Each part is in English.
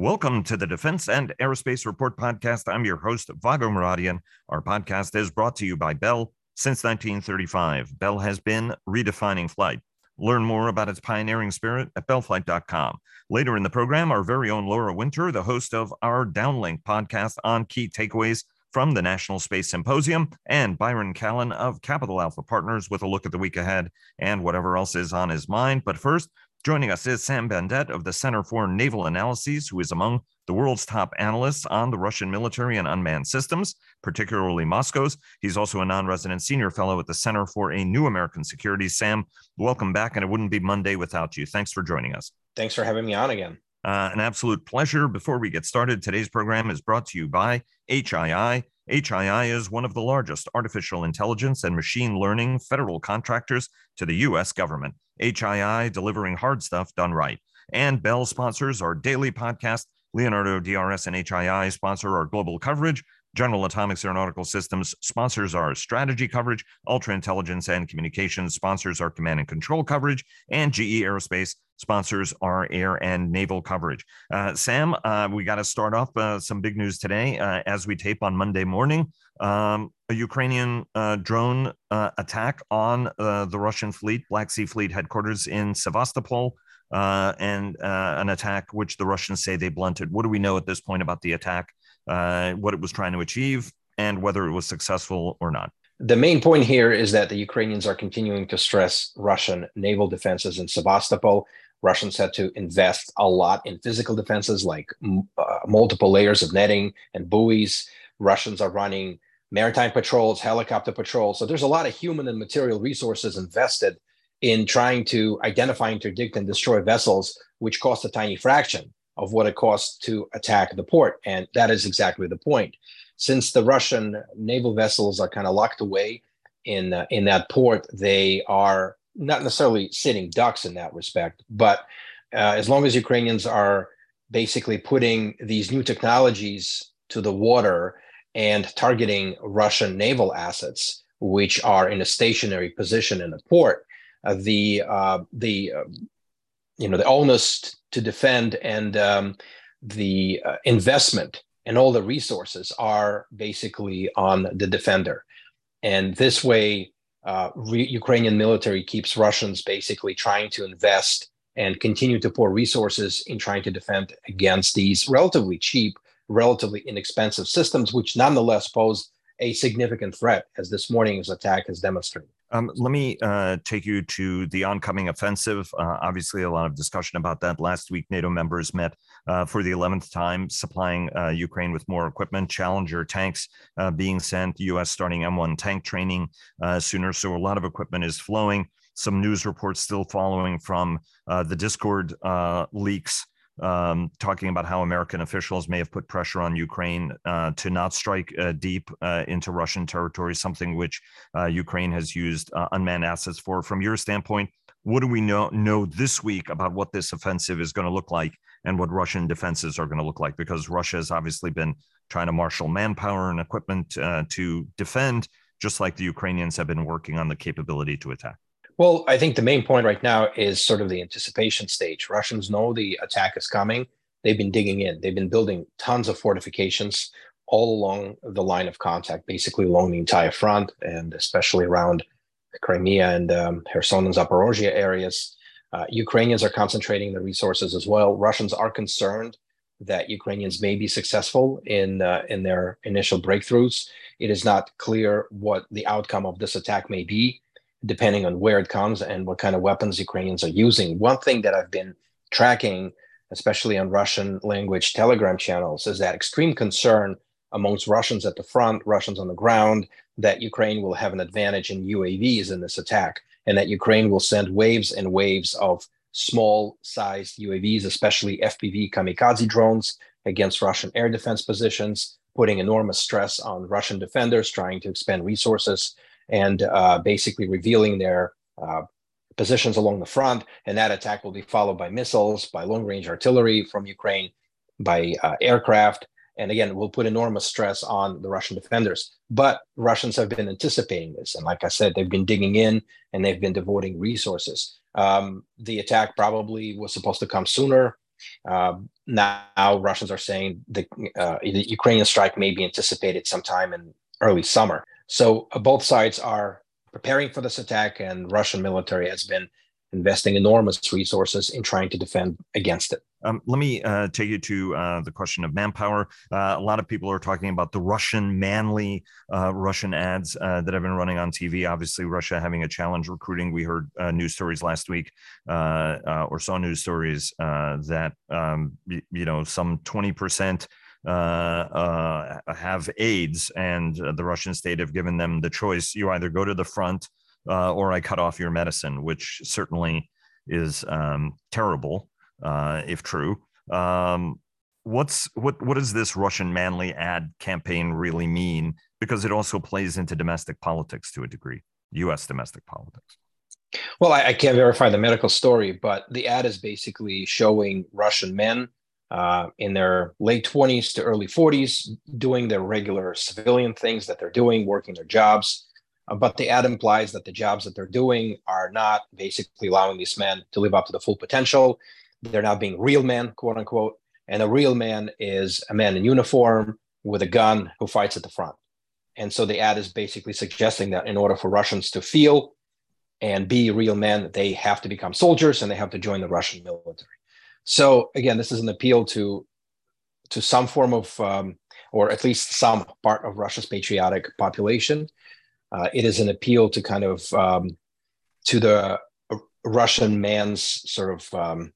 Welcome to the Defense and Aerospace Report podcast. I'm your host, Vago Muradian. Our podcast is brought to you by Bell since 1935. Bell has been redefining flight. Learn more about its pioneering spirit at bellflight.com. Later in the program, our very own Laura Winter, the host of our Downlink podcast on key takeaways from the National Space Symposium, and Byron Callan of Capital Alpha Partners with a look at the week ahead and whatever else is on his mind. But first, Joining us is Sam Bendett of the Center for Naval Analyses, who is among the world's top analysts on the Russian military and unmanned systems, particularly Moscow's. He's also a non resident senior fellow at the Center for a New American Security. Sam, welcome back, and it wouldn't be Monday without you. Thanks for joining us. Thanks for having me on again. Uh, an absolute pleasure. Before we get started, today's program is brought to you by HII. HII is one of the largest artificial intelligence and machine learning federal contractors to the U.S. government. HII delivering hard stuff done right. And Bell sponsors our daily podcast. Leonardo DRS and HII sponsor our global coverage. General Atomics Aeronautical Systems sponsors our strategy coverage. Ultra Intelligence and Communications sponsors our command and control coverage. And GE Aerospace sponsors our air and naval coverage. Uh, Sam, uh, we got to start off uh, some big news today uh, as we tape on Monday morning. Um, a Ukrainian uh, drone uh, attack on the Russian fleet, Black Sea Fleet headquarters in Sevastopol. and an attack which the Russians say they blunted. What do we know at this point about the attack, what it was trying to achieve, and whether it was successful or not? the main point here is that the Ukrainians are continuing to stress Russian naval defenses in Sevastopol. Russians had to invest a lot in physical defenses like uh, multiple layers of netting and buoys. Russians are running maritime patrols, helicopter patrols. So there's a lot of human and material resources invested in trying to identify, interdict, and destroy vessels, which cost a tiny fraction of what it costs to attack the port. And that is exactly the point. Since the Russian naval vessels are kind of locked away in uh, in that port, they are not necessarily sitting ducks in that respect, but uh, as long as Ukrainians are basically putting these new technologies to the water and targeting Russian naval assets, which are in a stationary position in the port, uh, the uh, the uh, you know the onus to defend and um, the uh, investment and all the resources are basically on the defender, and this way uh, re- Ukrainian military keeps Russians basically trying to invest and continue to pour resources in trying to defend against these relatively cheap, relatively inexpensive systems, which nonetheless pose a significant threat, as this morning's attack has demonstrated. Um, let me uh, take you to the oncoming offensive. Uh, obviously, a lot of discussion about that. Last week, NATO members met uh, for the 11th time, supplying uh, Ukraine with more equipment, Challenger tanks uh, being sent, U.S. starting M1 tank training uh, sooner. So, a lot of equipment is flowing. Some news reports still following from the Discord leaks um, talking about how American officials may have put pressure on Ukraine uh, to not strike uh, deep uh, into Russian territory, something which uh, Ukraine has used uh, unmanned assets for. From your standpoint, what do we know know this week about what this offensive is going to look like and what Russian defenses are going to look like? Because Russia has obviously been trying to marshal manpower and equipment uh, to defend, just like the Ukrainians have been working on the capability to attack. Well, I think the main point right now is sort of the anticipation stage. Russians know the attack is coming. They've been digging in. They've been building tons of fortifications all along the line of contact, basically along the entire front, and especially around Crimea and um, Kherson and Zaporozhye areas. Uh, Ukrainians are concentrating the resources as well. Russians are concerned that Ukrainians may be successful in uh, in their initial breakthroughs. It is not clear what the outcome of this attack may be depending on where it comes and what kind of weapons Ukrainians are using. One thing that I've been tracking, especially on Russian language Telegram channels, is that extreme concern amongst Russians at the front, Russians on the ground, that Ukraine will have an advantage in UAVs in this attack, and that Ukraine will send waves and waves of small sized UAVs, especially FPV kamikaze drones, against Russian air defense positions, putting enormous stress on Russian defenders trying to expend resources and uh, basically revealing their uh, positions along the front. And that attack will be followed by missiles, by long range artillery from Ukraine, by uh, aircraft. And again, will put enormous stress on the Russian defenders. But Russians have been anticipating this. And like I said, they've been digging in and they've been devoting resources. Um, the attack probably was supposed to come sooner. Uh, now, Russians are saying the, uh, the Ukrainian strike may be anticipated sometime in early summer. So uh, both sides are preparing for this attack, and Russian military has been investing enormous resources in trying to defend against it. Um, let me uh, take you to uh, the question of manpower. Uh, a lot of people are talking about the Russian manly uh, Russian ads uh, that have been running on TV. Obviously, Russia having a challenge recruiting. We heard uh, news stories last week, or saw news stories that um, you, you know some twenty percent. Have AIDS, and the Russian state have given them the choice: you either go to the front uh, or I cut off your medicine, which certainly is um, terrible uh, if true. Um, what's what what does this Russian manly ad campaign really mean? Because it also plays into domestic politics to a degree, U.S. domestic politics. Well, I, I can't verify the medical story, but the ad is basically showing Russian men uh, in their late 20s to early 40s doing their regular civilian things that they're doing, working their jobs, uh, but the ad implies that the jobs that they're doing are not basically allowing these men to live up to the full potential. They're not being real men, quote unquote. And a real man is a man in uniform with a gun who fights at the front. And so the ad is basically suggesting that in order for Russians to feel and be real men, they have to become soldiers and they have to join the Russian military. So again, this is an appeal to to some form of, um, or at least some part of Russia's patriotic population uh, it is an appeal to kind of um, to the Russian man's sort of um,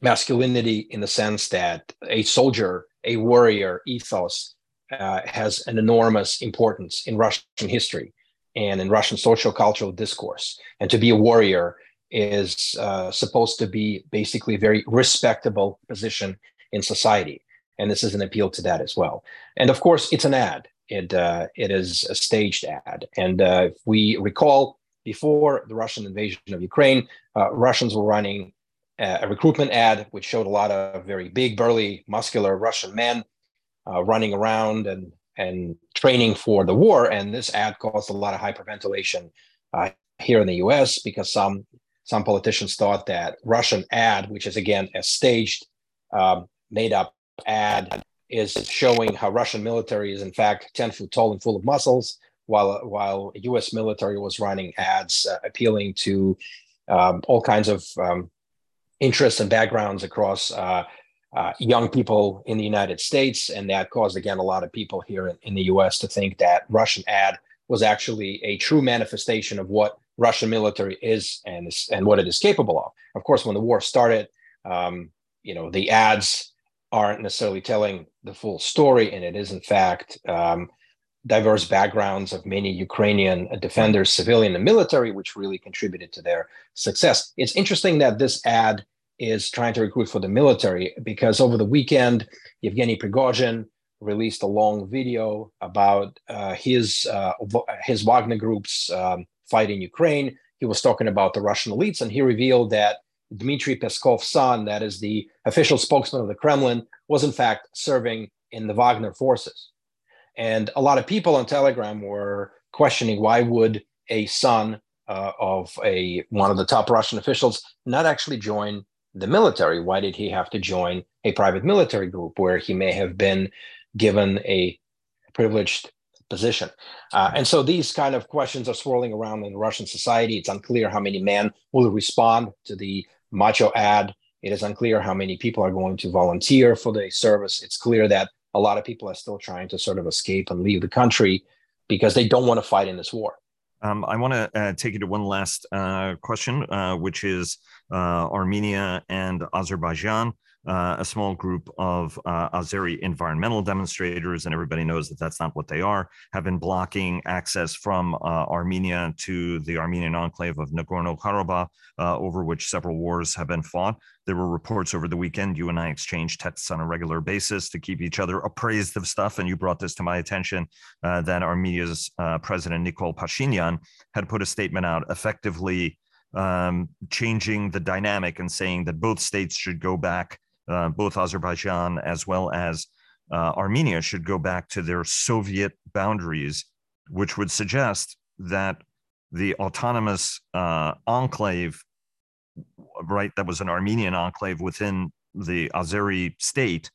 masculinity in the sense that a soldier, a warrior ethos uh, has an enormous importance in Russian history and in Russian social cultural discourse. And to be a warrior is uh, supposed to be basically a very respectable position in society. And this is an appeal to that as well. And of course, it's an ad. It uh, it is a staged ad, and uh, if we recall, before the Russian invasion of Ukraine, uh, Russians were running a recruitment ad which showed a lot of very big, burly, muscular Russian men uh, running around and and training for the war. And this ad caused a lot of hyperventilation uh, here in the U.S. because some some politicians thought that Russian ad, which is again a staged, um, made up ad is showing how Russian military is in fact 10 foot tall and full of muscles, while while U.S. military was running ads uh, appealing to um, all kinds of um, interests and backgrounds across uh, uh, young people in the United States, and that caused again a lot of people here in, in the U.S. to think that Russian ad was actually a true manifestation of what Russian military is and and what it is capable of. Of course, when the war started, um, you know the ads aren't necessarily telling the full story, and it is in fact um, diverse backgrounds of many Ukrainian defenders, civilian and military, which really contributed to their success. It's interesting that this ad is trying to recruit for the military because over the weekend, Yevgeny Prigozhin released a long video about uh, his uh, his Wagner group's um, fight in Ukraine. He was talking about the Russian elites, and he revealed that Dmitry Peskov's son, that is the official spokesman of the Kremlin, was in fact serving in the Wagner forces. And a lot of people on Telegram were questioning why would a son uh, of a one of the top Russian officials not actually join the military? Why did he have to join a private military group where he may have been given a privileged position. Uh, and so these kind of questions are swirling around in Russian society. It's unclear how many men will respond to the macho ad. It is unclear how many people are going to volunteer for the service. It's clear that a lot of people are still trying to sort of escape and leave the country because they don't want to fight in this war. Um, I want to uh, take you to one last uh, question, uh, which is uh, Armenia and Azerbaijan uh, a small group of uh, Azeri environmental demonstrators, and everybody knows that that's not what they are, have been blocking access from uh, Armenia to the Armenian enclave of Nagorno Karabakh, uh, over which several wars have been fought. There were reports over the weekend. You and I exchanged texts on a regular basis to keep each other appraised of stuff, and you brought this to my attention uh, that Armenia's uh, president Nikol Pashinyan had put a statement out effectively um, changing the dynamic and saying that both states should go back uh, both Azerbaijan as well as uh, Armenia should go back to their Soviet boundaries, which would suggest that the autonomous uh, enclave, right, that was an Armenian enclave within the Azeri state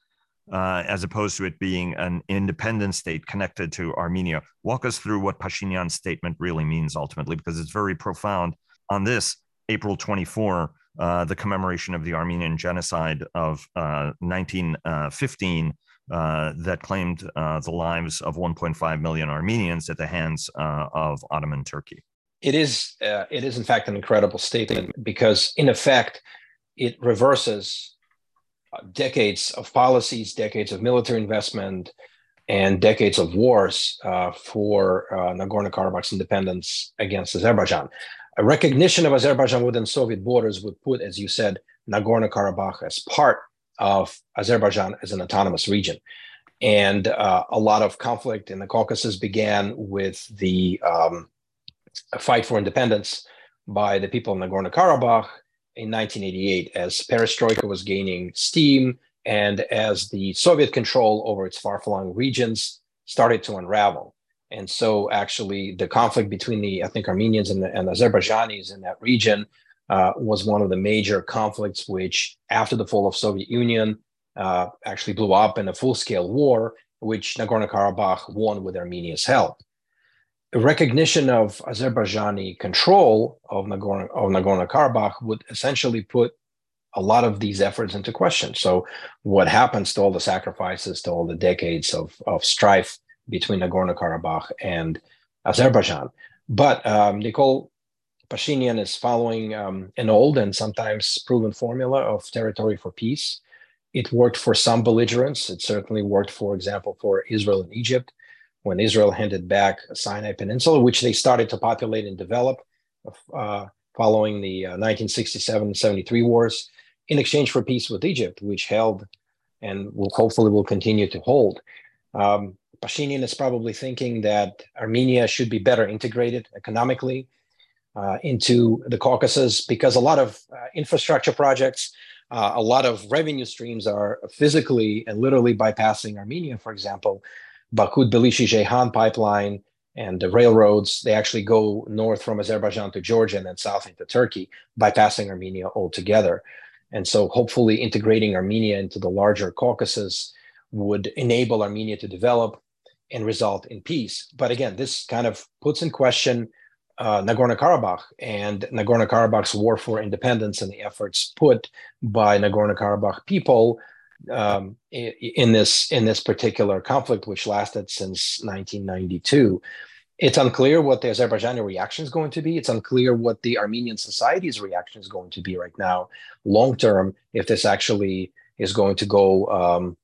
uh, as opposed to it being an independent state connected to Armenia. Walk us through what Pashinyan's statement really means ultimately, because it's very profound. On this April 24, uh, the commemoration of the Armenian genocide of 1915 uh, uh, that claimed the lives of 1.5 million Armenians at the hands of Ottoman Turkey. It is, it is in fact an incredible statement because, in effect, it reverses decades of policies, decades of military investment, and decades of wars uh, for uh, Nagorno-Karabakh's independence against Azerbaijan. A recognition of Azerbaijan within Soviet borders would put, as you said, Nagorno-Karabakh as part of Azerbaijan as an autonomous region. And uh, a lot of conflict in the Caucasus began with the um, fight for independence by the people of Nagorno-Karabakh in 1988 as perestroika was gaining steam and as the Soviet control over its far-flung regions started to unravel. And so, actually, the conflict between the ethnic Armenians and, the, and Azerbaijanis in that region uh, was one of the major conflicts, which, after the fall of Soviet Union, uh, actually blew up in a full-scale war, which Nagorno-Karabakh won with Armenia's help recognition of Azerbaijani control of Nagorno, of Nagorno-Karabakh would essentially put a lot of these efforts into question. So, what happens to all the sacrifices, to all the decades of, of strife between Nagorno-Karabakh and Azerbaijan? But um, Nikol Pashinyan is following um, an old and sometimes proven formula of territory for peace. It worked for some belligerents. It certainly worked, for example, for Israel and Egypt when Israel handed back Sinai Peninsula, which they started to populate and develop uh, following the uh, 1967 73 wars, in exchange for peace with Egypt, which held and will hopefully will continue to hold. Um, Pashinyan is probably thinking that Armenia should be better integrated economically uh, into the Caucasus because a lot of uh, infrastructure projects, uh, a lot of revenue streams are physically and literally bypassing Armenia, for example, Baku Tbilisi Ceyhan pipeline and the railroads, they actually go north from Azerbaijan to Georgia and then south into Turkey, bypassing Armenia altogether. And so hopefully integrating Armenia into the larger Caucasus would enable Armenia to develop and result in peace. But again, this kind of puts in question uh, Nagorno Karabakh and Nagorno Karabakh's war for independence and the efforts put by Nagorno Karabakh people um, in this in this particular conflict, which lasted since 1992. It's unclear what the Azerbaijani reaction is going to be. It's unclear what the Armenian society's reaction is going to be right now, long term, if this actually is going to go um,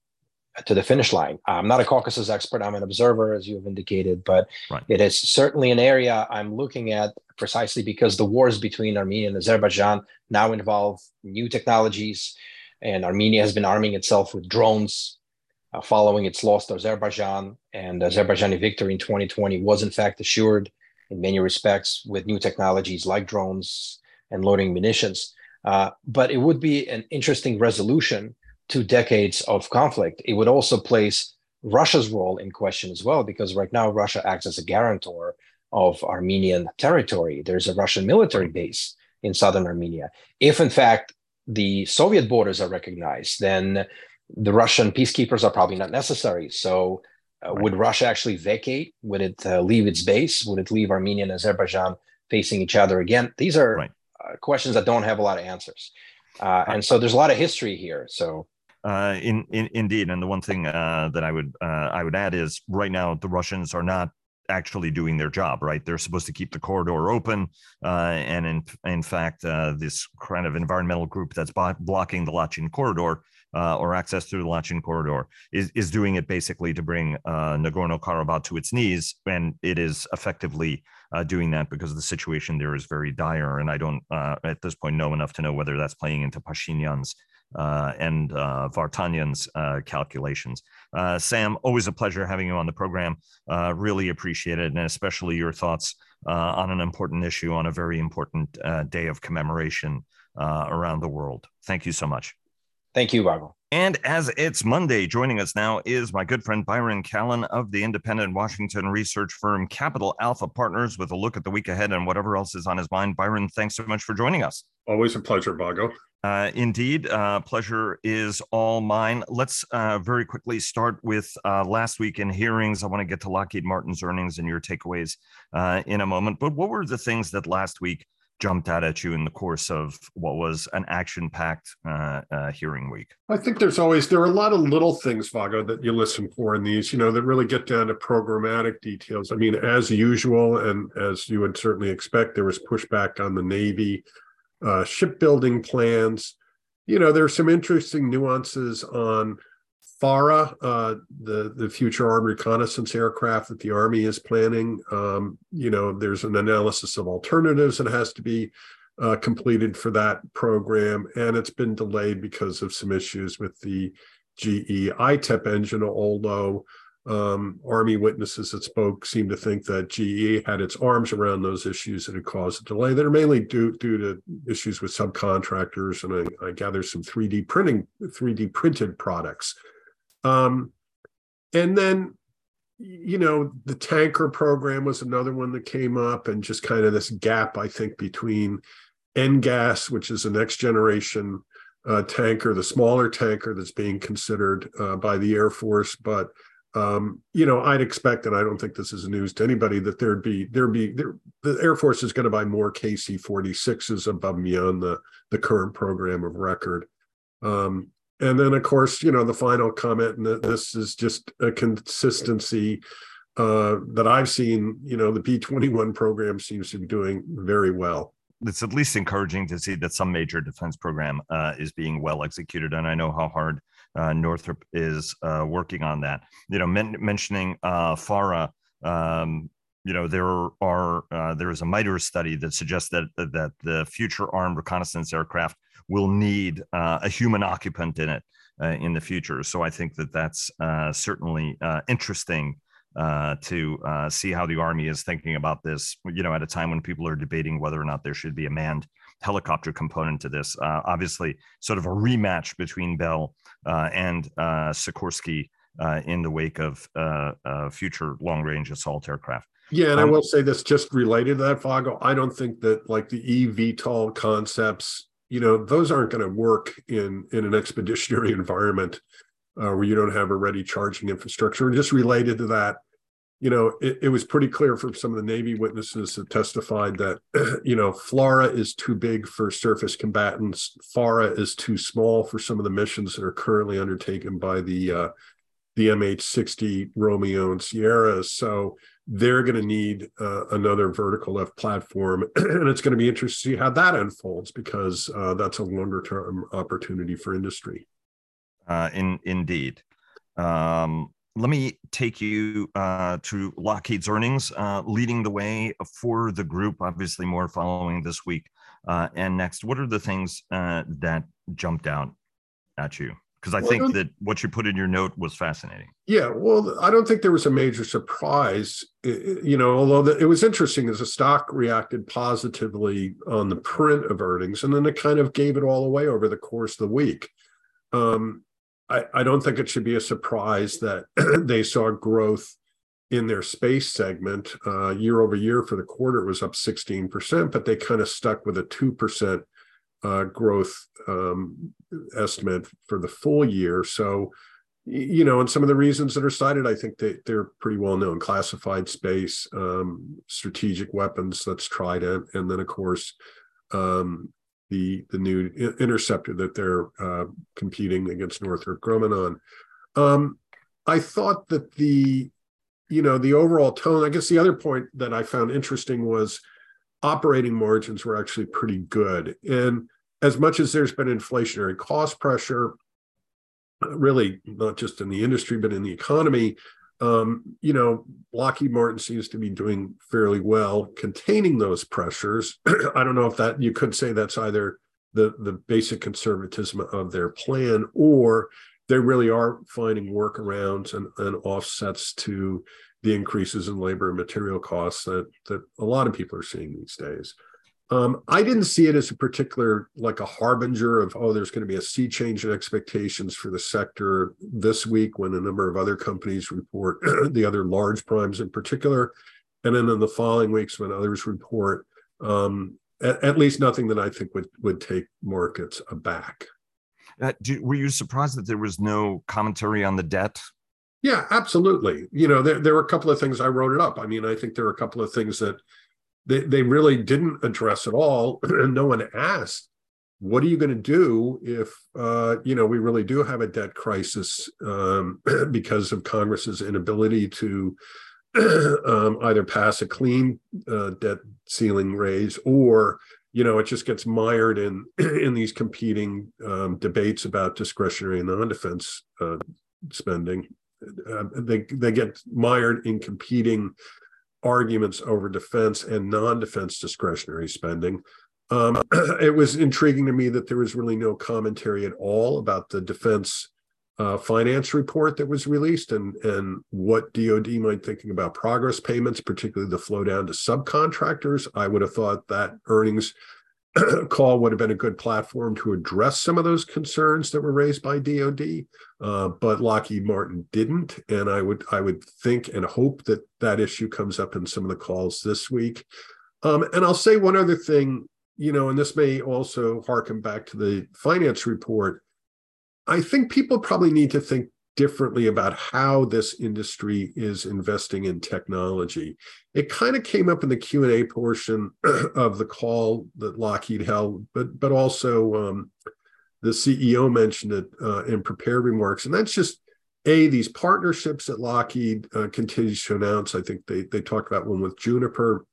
to the finish line. I'm not a Caucasus expert. I'm an observer, as you have indicated, but right. it is certainly an area I'm looking at precisely because the wars between Armenia and Azerbaijan now involve new technologies, and Armenia has been arming itself with drones uh, following its loss to Azerbaijan. And Azerbaijani victory in 2020 was, in fact, assured in many respects with new technologies like drones and loitering munitions. Uh, but it would be an interesting resolution to decades of conflict. It would also place Russia's role in question as well, because right now Russia acts as a guarantor of Armenian territory. There's a Russian military base in southern Armenia. If, in fact, the Soviet borders are recognized, then the Russian peacekeepers are probably not necessary. So, uh, would Russia actually vacate? Would it uh, leave its base? Would it leave Armenia and Azerbaijan facing each other again? These are right. uh, questions that don't have a lot of answers. Uh, and so, there's a lot of history here. So, uh, in, in, indeed, and the one thing uh, that I would I would add is right now the Russians are not actually doing their job, right? They're supposed to keep the corridor open, uh, and in in fact, uh, this kind of environmental group that's blocking the Lachin corridor uh, or access through the Lachin corridor is is doing it basically to bring uh, Nagorno Karabakh to its knees, and it is effectively uh, doing that because the situation there is very dire. And I don't uh, at this point know enough to know whether that's playing into Pashinyan's uh, and uh, Vartanyan's uh, calculations. Uh, Sam, always a pleasure having you on the program. Uh, really appreciate it, and especially your thoughts uh, on an important issue on a very important day of commemoration around the world. Thank you so much. Thank you, Vago. And as it's Monday, joining us now is my good friend Byron Callan of the independent Washington research firm Capital Alpha Partners with a look at the week ahead and whatever else is on his mind. Byron, thanks so much for joining us. Always a pleasure, Vago. Uh, indeed, uh, pleasure is all mine. Let's uh, very quickly start with uh, last week in hearings. I want to get to Lockheed Martin's earnings and your takeaways uh, in a moment. But what were the things that last week jumped out at you in the course of what was an action-packed uh, hearing week? I think there's always there are a lot of little things, Vago, that you listen for in these. You know, that really get down to programmatic details. I mean, as usual, and as you would certainly expect, there was pushback on the Navy uh, shipbuilding plans. You know, there's some interesting nuances on FARA, uh, the the future armed reconnaissance aircraft that the Army is planning. Um, you know, there's an analysis of alternatives that has to be uh, completed for that program, and it's been delayed because of some issues with the GE ITEP engine. Although um, Army witnesses that spoke seem to think that GE had its arms around those issues that had caused a delay. That are mainly due due to issues with subcontractors, and I, I gather some 3D printing, 3D printed products. Um, and then, you know, the tanker program was another one that came up, and just kind of this gap, I think, between NGAS, which is the next generation uh, tanker, the smaller tanker that's being considered uh, by the Air Force, but um, you know, I'd expect, and I don't think this is news to anybody, that there'd be there'd be there, the Air Force is going to buy more KC-46s above and beyond the the current program of record. Um, and then, of course, you know, the final comment, and this is just a consistency uh, that I've seen. You know, the B-21 program seems to be doing very well it's at least encouraging to see that some major defense program uh, is being well executed. And I know how hard uh, Northrop is uh, working on that. You know, men- mentioning uh, FARA, um, you know, there are uh, there is a MITRE study that suggests that that the future armed reconnaissance aircraft will need uh, a human occupant in it in the future. So I think that that's certainly interesting. Uh, to uh, see how the army is thinking about this, you know, at a time when people are debating whether or not there should be a manned helicopter component to this. Uh, obviously, sort of a rematch between Bell uh, and uh, Sikorsky uh, in the wake of uh, uh, future long range assault aircraft. Yeah, and um, I will say this just related to that, Vago. I don't think that like the eVTOL concepts, you know, those aren't going to work in in an expeditionary environment where you don't have a ready charging infrastructure. And just related to that, you know, it, it, was pretty clear from some of the Navy witnesses that testified that, you know, FLRAA is too big for surface combatants. FARA is too small for some of the missions that are currently undertaken by the uh, the MH-60 Romeo and Sierra. So they're going to need uh, another vertical lift platform, and it's going to be interesting to see how that unfolds because uh, that's a longer term opportunity for industry. Uh, in indeed. Um, let me take you uh, to Lockheed's earnings, uh, leading the way for the group, obviously more following this week uh, and next. What are the things uh, that jumped out at you? Because I well, think I that what you put in your note was fascinating. Yeah, well, I don't think there was a major surprise. You know, although the, it was interesting as the stock reacted positively on the print of earnings, and then it kind of gave it all away over the course of the week. Um, I, I don't think it should be a surprise that they saw growth in their space segment. Uh, year over year for the quarter it was up 16% but they kind of stuck with a 2% uh, growth um, estimate for the full year. So you know and some of the reasons that are cited i think they, they're pretty well known. Classified space um, strategic weapons that's trident and then of course um, the the new interceptor that they're uh, competing against Northrop Grumman on. Um, I thought that the you know the overall tone. I guess the other point that I found interesting was operating margins were actually pretty good, and as much as there's been inflationary cost pressure, really not just in the industry but in the economy, um, you know, Lockheed Martin seems to be doing fairly well containing those pressures. I don't know if that you could say that's either the the basic conservatism of their plan or they really are finding workarounds and, and offsets to the increases in labor and material costs that that a lot of people are seeing these days. Um, I didn't see it as a particular like a harbinger of oh, there's going to be a sea change in expectations for the sector this week when a number of other companies report the other large primes in particular, and then in the following weeks when others report. Um, at, at, least nothing that I think would would take markets aback. Uh, do, were you surprised that there was no commentary on the debt? Yeah, absolutely. You know, there there were a couple of things I wrote it up. I mean, I think there are a couple of things that they they really didn't address at all, and no one asked. What are you going to do if uh, you know we really do have a debt crisis um, because of Congress's inability to um, either pass a clean uh, debt ceiling raise or you know it just gets mired in in these competing um, debates about discretionary and non-defense uh, spending uh, they they get mired in competing arguments over defense and non-defense discretionary spending um, it was intriguing to me that there was really no commentary at all about the defense uh, finance report that was released and and what DoD might thinking about progress payments, particularly the flow down to subcontractors. I would have thought that earnings call would have been a good platform to address some of those concerns that were raised by DoD, uh, but Lockheed Martin didn't, and I would I would think and hope that that issue comes up in some of the calls this week. Um, and I'll say one other thing, you know, and this may also harken back to the finance report I think people probably need to think differently about how this industry is investing in technology. It kind of came up in the Q and A portion of the call that Lockheed held, but but also um, the CEO mentioned it uh, in prepared remarks, and that's just a these partnerships that Lockheed uh, continues to announce. I think they they talked about one with Juniper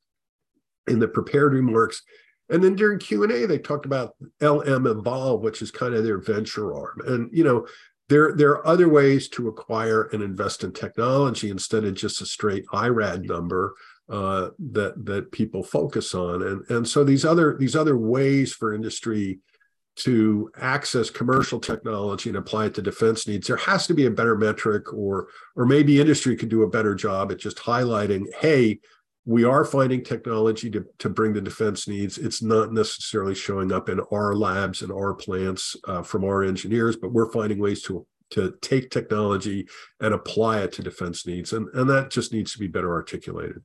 in the prepared remarks. And then during Q and A, they talked about LM Evolve, which is kind of their venture arm. And you know, there there are other ways to acquire and invest in technology instead of just a straight IRAD number uh, that that people focus on. And and so these other these other ways for industry to access commercial technology and apply it to defense needs there has to be a better metric or or maybe industry could do a better job at just highlighting hey we are finding technology to, to bring the defense needs. It's not necessarily showing up in our labs and our plants uh, from our engineers, but we're finding ways to to take technology and apply it to defense needs, and and that just needs to be better articulated.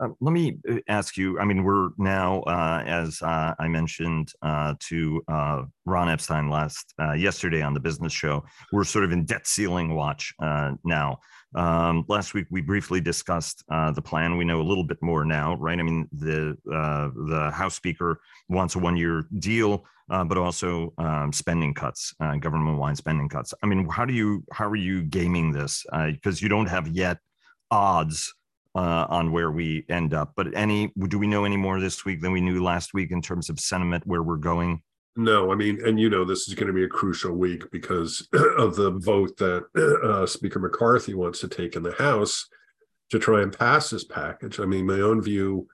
Uh, let me uh, ask you. I mean, we're now, uh, as uh, I mentioned uh, to uh, Ron Epstein last yesterday on the Business Show, we're sort of in debt ceiling watch now. Um, last week we briefly discussed the plan. We know a little bit more now, right? I mean, the the House Speaker wants a one year deal, but also um, spending cuts, government-wide spending cuts. I mean, how do you how are you gaming this? Because you don't have yet odds uh, on where we end up. But any, do we know any more this week than we knew last week in terms of sentiment where we're going? No, I mean, and you know, this is going to be a crucial week because of the vote that uh, Speaker McCarthy wants to take in the House to try and pass this package. I mean, my own view,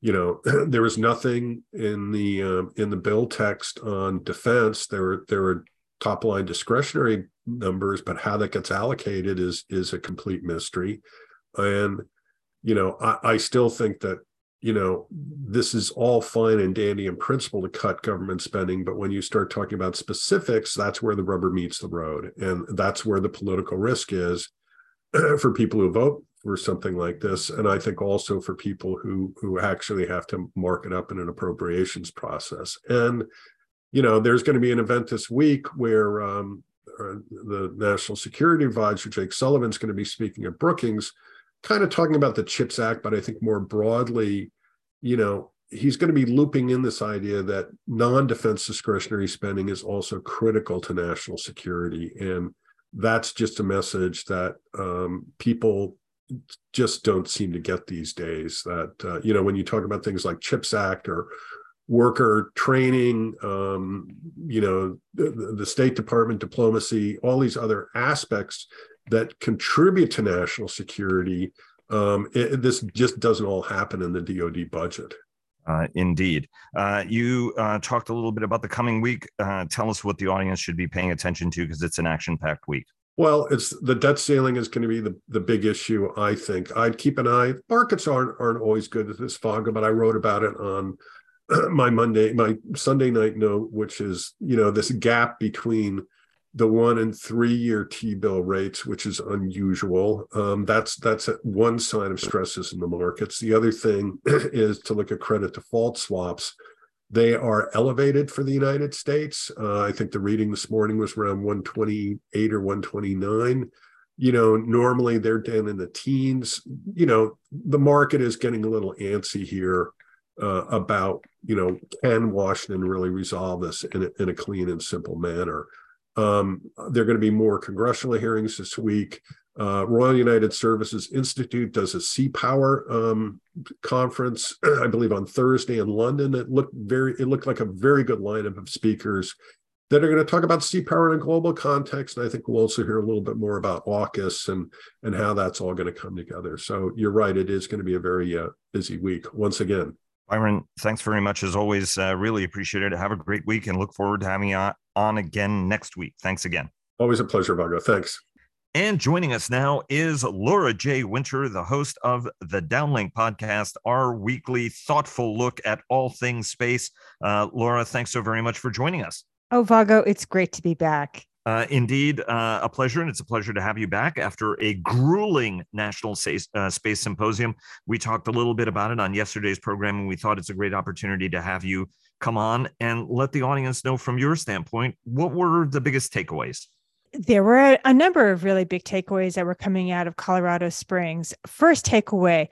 you know, there was nothing in the um, in the bill text on defense. There were there were top line discretionary numbers, but how that gets allocated is is a complete mystery. And you know, I, I still think that you know, this is all fine and dandy in principle to cut government spending, but when you start talking about specifics, that's where the rubber meets the road. And that's where the political risk is for people who vote for something like this. And I think also for people who who actually have to mark it up in an appropriations process. And, you know, there's going to be an event this week where um, uh, the National Security Advisor, Jake Sullivan, is going to be speaking at Brookings kind of talking about the CHIPS Act, but I think more broadly, you know, he's going to be looping in this idea that non-defense discretionary spending is also critical to national security, and that's just a message that um, people just don't seem to get these days. That uh, you know, when you talk about things like CHIPS Act or worker training, um, you know, the, the State Department diplomacy, all these other aspects that contribute to national security. Um, it, this just doesn't all happen in the DoD budget. Uh, indeed. Uh, you uh, talked a little bit about the coming week. Uh, tell us what the audience should be paying attention to because it's an action packed week. Well, it's the debt ceiling is going to be the, the big issue, I think. I'd keep an eye. Markets aren't aren't always good at this fog, but I wrote about it on my Monday, my Sunday night note, which is, you know, this gap between the one and three year T bill rates, which is unusual. Um, that's that's one sign of stresses in the markets. The other thing is to look at credit default swaps. They are elevated for the United States. Uh, I think the reading this morning was around 128 or 129. You know, normally they're down in the teens. You know, the market is getting a little antsy here uh, about, you know, can Washington really resolve this in a, in a clean and simple manner? Um, there are going to be more congressional hearings this week. Uh, Royal United Services Institute does a Sea Power um, conference, I believe, on Thursday in London. It looked very, it looked like a very good lineup of speakers that are going to talk about sea power in a global context. And I think we'll also hear a little bit more about AUKUS and and how that's all going to come together. So you're right; it is going to be a very uh, busy week once again. Byron, thanks very much as always. Uh, really appreciate it. Have a great week and look forward to having you on again next week. Thanks again. Always a pleasure, Vago. Thanks. And joining us now is Laura J. Winter, the host of the Downlink podcast, our weekly thoughtful look at all things space. Uh, Laura, thanks so very much for joining us. Oh, Vago, it's great to be back. Uh, indeed, uh, a pleasure, and it's a pleasure to have you back after a grueling National Space, uh, Space Symposium. We talked a little bit about it on yesterday's program, and we thought it's a great opportunity to have you come on and let the audience know from your standpoint what were the biggest takeaways there were a, number of really big takeaways that were coming out of Colorado Springs. First takeaway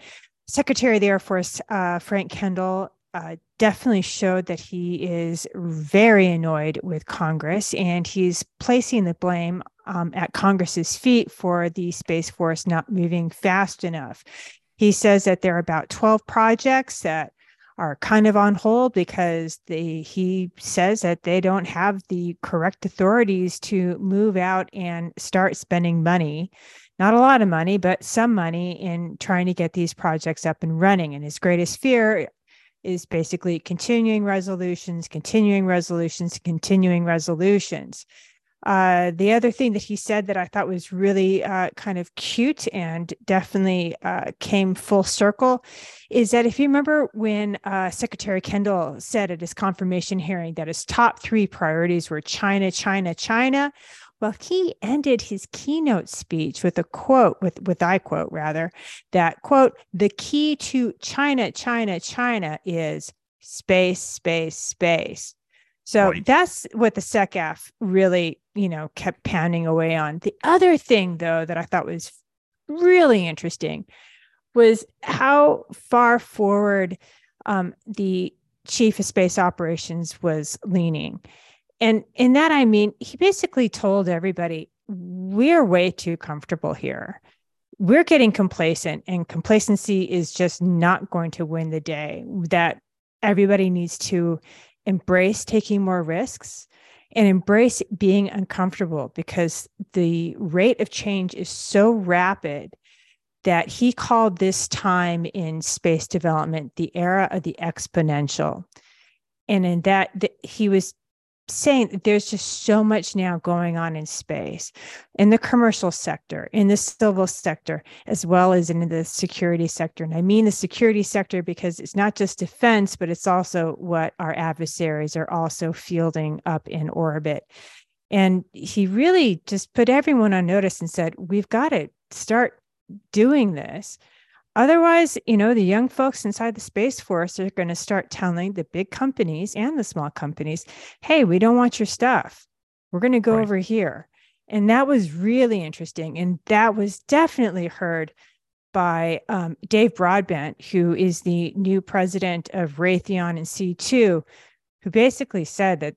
Secretary of the Air Force uh, Frank Kendall uh, definitely showed that he is very annoyed with Congress and he's placing the blame um, at Congress's feet for the Space Force not moving fast enough. He says that there are about 12 projects that are kind of on hold because they he says that they don't have the correct authorities to move out and start spending money not a lot of money but some money in trying to get these projects up and running. And his greatest fear is basically continuing resolutions continuing resolutions continuing resolutions uh, the other thing that he said that I thought was really uh, kind of cute and definitely uh, came full circle is that if you remember when uh, Secretary Kendall said at his confirmation hearing that his top three priorities were China, China, China. Well, he ended his keynote speech with a quote, with, with I quote rather, that quote, the key to China, China, China is space, space, space. So right. that's what the SecAF really, you know, kept pounding away on. The other thing, though, that I thought was really interesting was how far forward um, the chief of space operations was leaning. And in that, I mean, he basically told everybody, we're way too comfortable here. We're getting complacent, and complacency is just not going to win the day. That everybody needs to embrace taking more risks and embrace being uncomfortable because the rate of change is so rapid that he called this time in space development the era of the exponential. And in that, the, he was saying there's just so much now going on in space, in the commercial sector, in the civil sector, as well as in the security sector. And I mean the security sector because it's not just defense, but it's also what our adversaries are also fielding up in orbit. And he really just put everyone on notice and said, we've got to start doing this. Otherwise, you know, the young folks inside the Space Force are going to start telling the big companies and the small companies, hey, we don't want your stuff. We're going to go right. over here. And that was really interesting. And that was definitely heard by um, Dave Broadbent, who is the new president of Raytheon and C2, who basically said that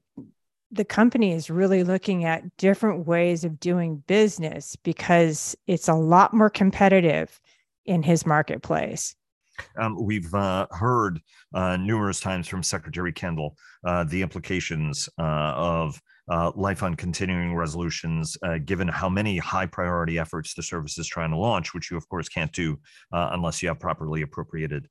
the company is really looking at different ways of doing business because it's a lot more competitive in his marketplace. Um, we've uh, heard uh, numerous times from Secretary Kendall uh, the implications uh, of uh, life on continuing resolutions, uh, given how many high priority efforts the service is trying to launch, which you, of course, can't do unless you have properly appropriated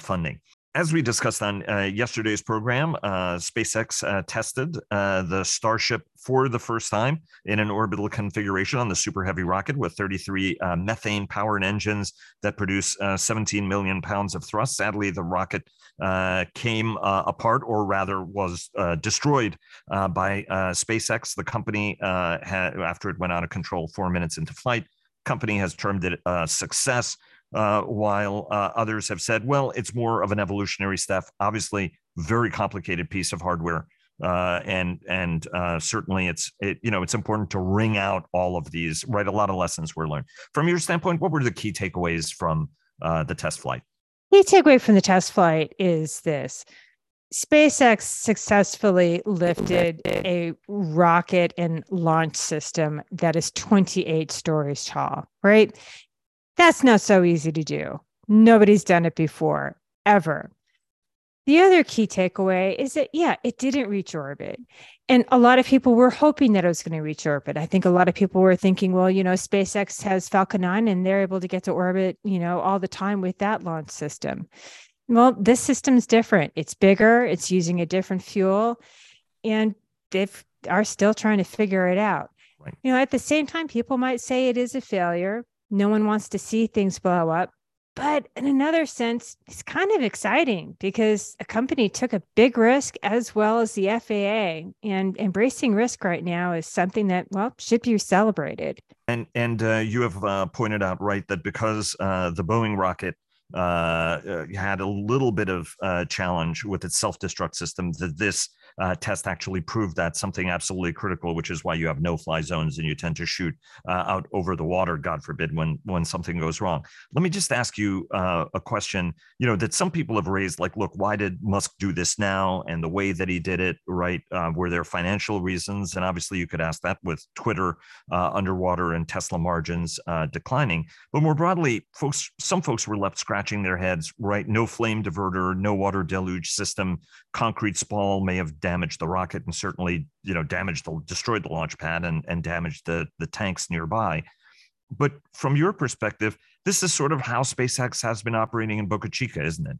funding as we discussed on uh, yesterday's program, uh, SpaceX uh, tested uh, the Starship for the first time in an orbital configuration on the Super Heavy rocket with 33 uh, methane powered engines that produce uh, 17 million pounds of thrust. Sadly, the rocket came apart, or rather was destroyed by SpaceX. The company, after it went out of control four minutes into flight, company has termed it a success uh, while uh, others have said, well, it's more of an evolutionary step. Obviously, very complicated piece of hardware. Uh, and and uh, certainly it's it you know it's important to ring out all of these right a lot of lessons were learned from your standpoint what were the key takeaways from uh, the test flight key takeaway from the test flight is this SpaceX successfully lifted a rocket and launch system that is 28 stories tall, right? That's not so easy to do. Nobody's done it before, ever. The other key takeaway is that, yeah, it didn't reach orbit. And a lot of people were hoping that it was going to reach orbit. I think a lot of people were thinking, well, you know, SpaceX has Falcon 9 and they're able to get to orbit, you know, all the time with that launch system. Well, this system's different. It's bigger, it's using a different fuel, and they are still trying to figure it out. Right. You know, at the same time, people might say it is a failure. No one wants to see things blow up. But in another sense, it's kind of exciting because a company took a big risk as well as the FAA, and embracing risk right now is something that well should be celebrated. And and uh, you have uh, pointed out right that because uh, the Boeing rocket uh, uh, had a little bit of uh, challenge with its self-destruct system, that this uh, test actually proved that something absolutely critical, which is why you have no fly zones and you tend to shoot uh, out over the water, God forbid, when when something goes wrong. Let me just ask you uh, a question, you know, that some people have raised, like, look, why did Musk do this now? And the way that he did it, right? Uh, were there financial reasons? And obviously, you could ask that with Twitter uh, underwater and Tesla margins uh, declining. But more broadly, folks, some folks were left scratching their heads, right? No flame diverter, no water deluge system, concrete spall may have damaged the rocket and certainly you know damaged the destroyed the launch pad and and damaged the the tanks nearby. But from your perspective this is sort of how spacex has been operating in boca chica isn't it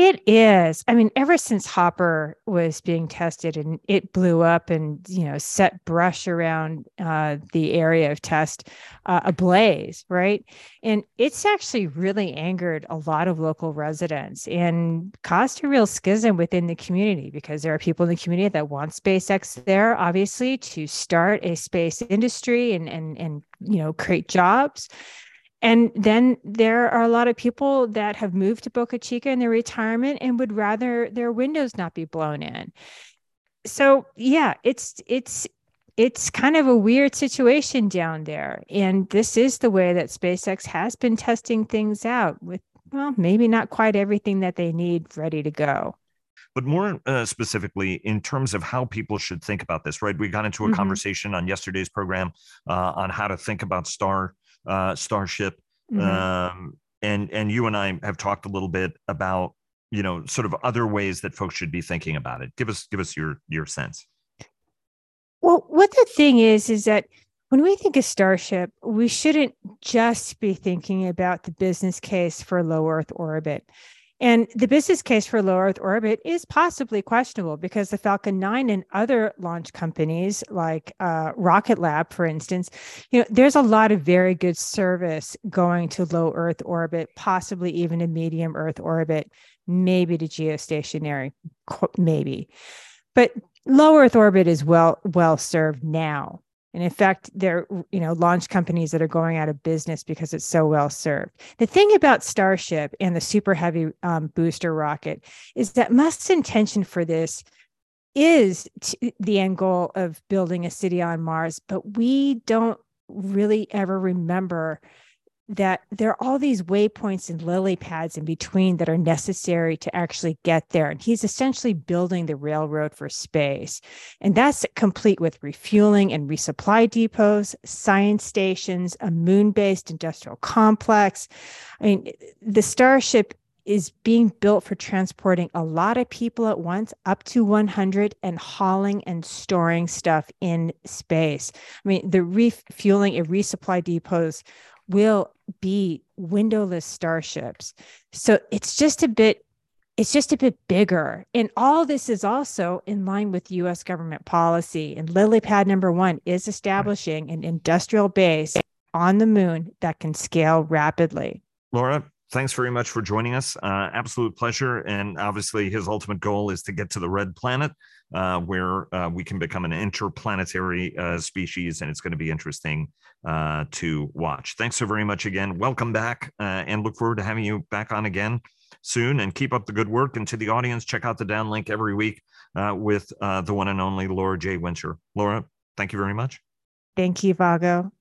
it is. I mean, ever since Hopper was being tested and it blew up and, you know, set brush around uh, the area of test uh, ablaze, right? And it's actually really angered a lot of local residents and caused a real schism within the community because there are people in the community that want SpaceX there, obviously, to start a space industry and, and, and you know, create jobs. And then there are a lot of people that have moved to Boca Chica in their retirement and would rather their windows not be blown in. So yeah, it's it's it's kind of a weird situation down there. And this is the way that SpaceX has been testing things out with well, maybe not quite everything that they need ready to go but more uh, specifically in terms of how people should think about this right we got into a mm-hmm. conversation on yesterday's program uh, on how to think about star uh, Starship, mm-hmm. um, and and you and I have talked a little bit about you know sort of other ways that folks should be thinking about it. Give us give us your your sense. Well, what the thing is is that when we think of Starship, we shouldn't just be thinking about the business case for low Earth orbit. And the business case for low Earth orbit is possibly questionable because the Falcon 9 and other launch companies like uh, Rocket Lab, for instance, you know, there's a lot of very good service going to low Earth orbit, possibly even a medium Earth orbit, maybe to geostationary, maybe. But low Earth orbit is well well served now. And in fact, there are you know launch companies that are going out of business because it's so well served. The thing about Starship and the super heavy um, booster rocket is that Musk's intention for this is t- the end goal of building a city on Mars, but we don't really ever remember that there are all these waypoints and lily pads in between that are necessary to actually get there. And he's essentially building the railroad for space. And that's complete with refueling and resupply depots, science stations, a moon based industrial complex. I mean, the Starship is being built for transporting a lot of people at once, up to 100, and hauling and storing stuff in space. I mean, the refueling and resupply depots will be windowless starships. So it's just a bit it's just a bit bigger. And all this is also in line with US government policy. And LilyPad number 1 is establishing an industrial base on the moon that can scale rapidly. Laura, thanks very much for joining us. Uh, absolute pleasure. And obviously, his ultimate goal is to get to the red planet uh, where uh, we can become an interplanetary uh, species, and it's going to be interesting uh, to watch. Thanks so very much again. Welcome back, uh, and look forward to having you back on again soon and keep up the good work. And to the audience, check out the downlink every week uh, with the one and only Laura J. Winter. Laura, thank you very much. Thank you, Vago.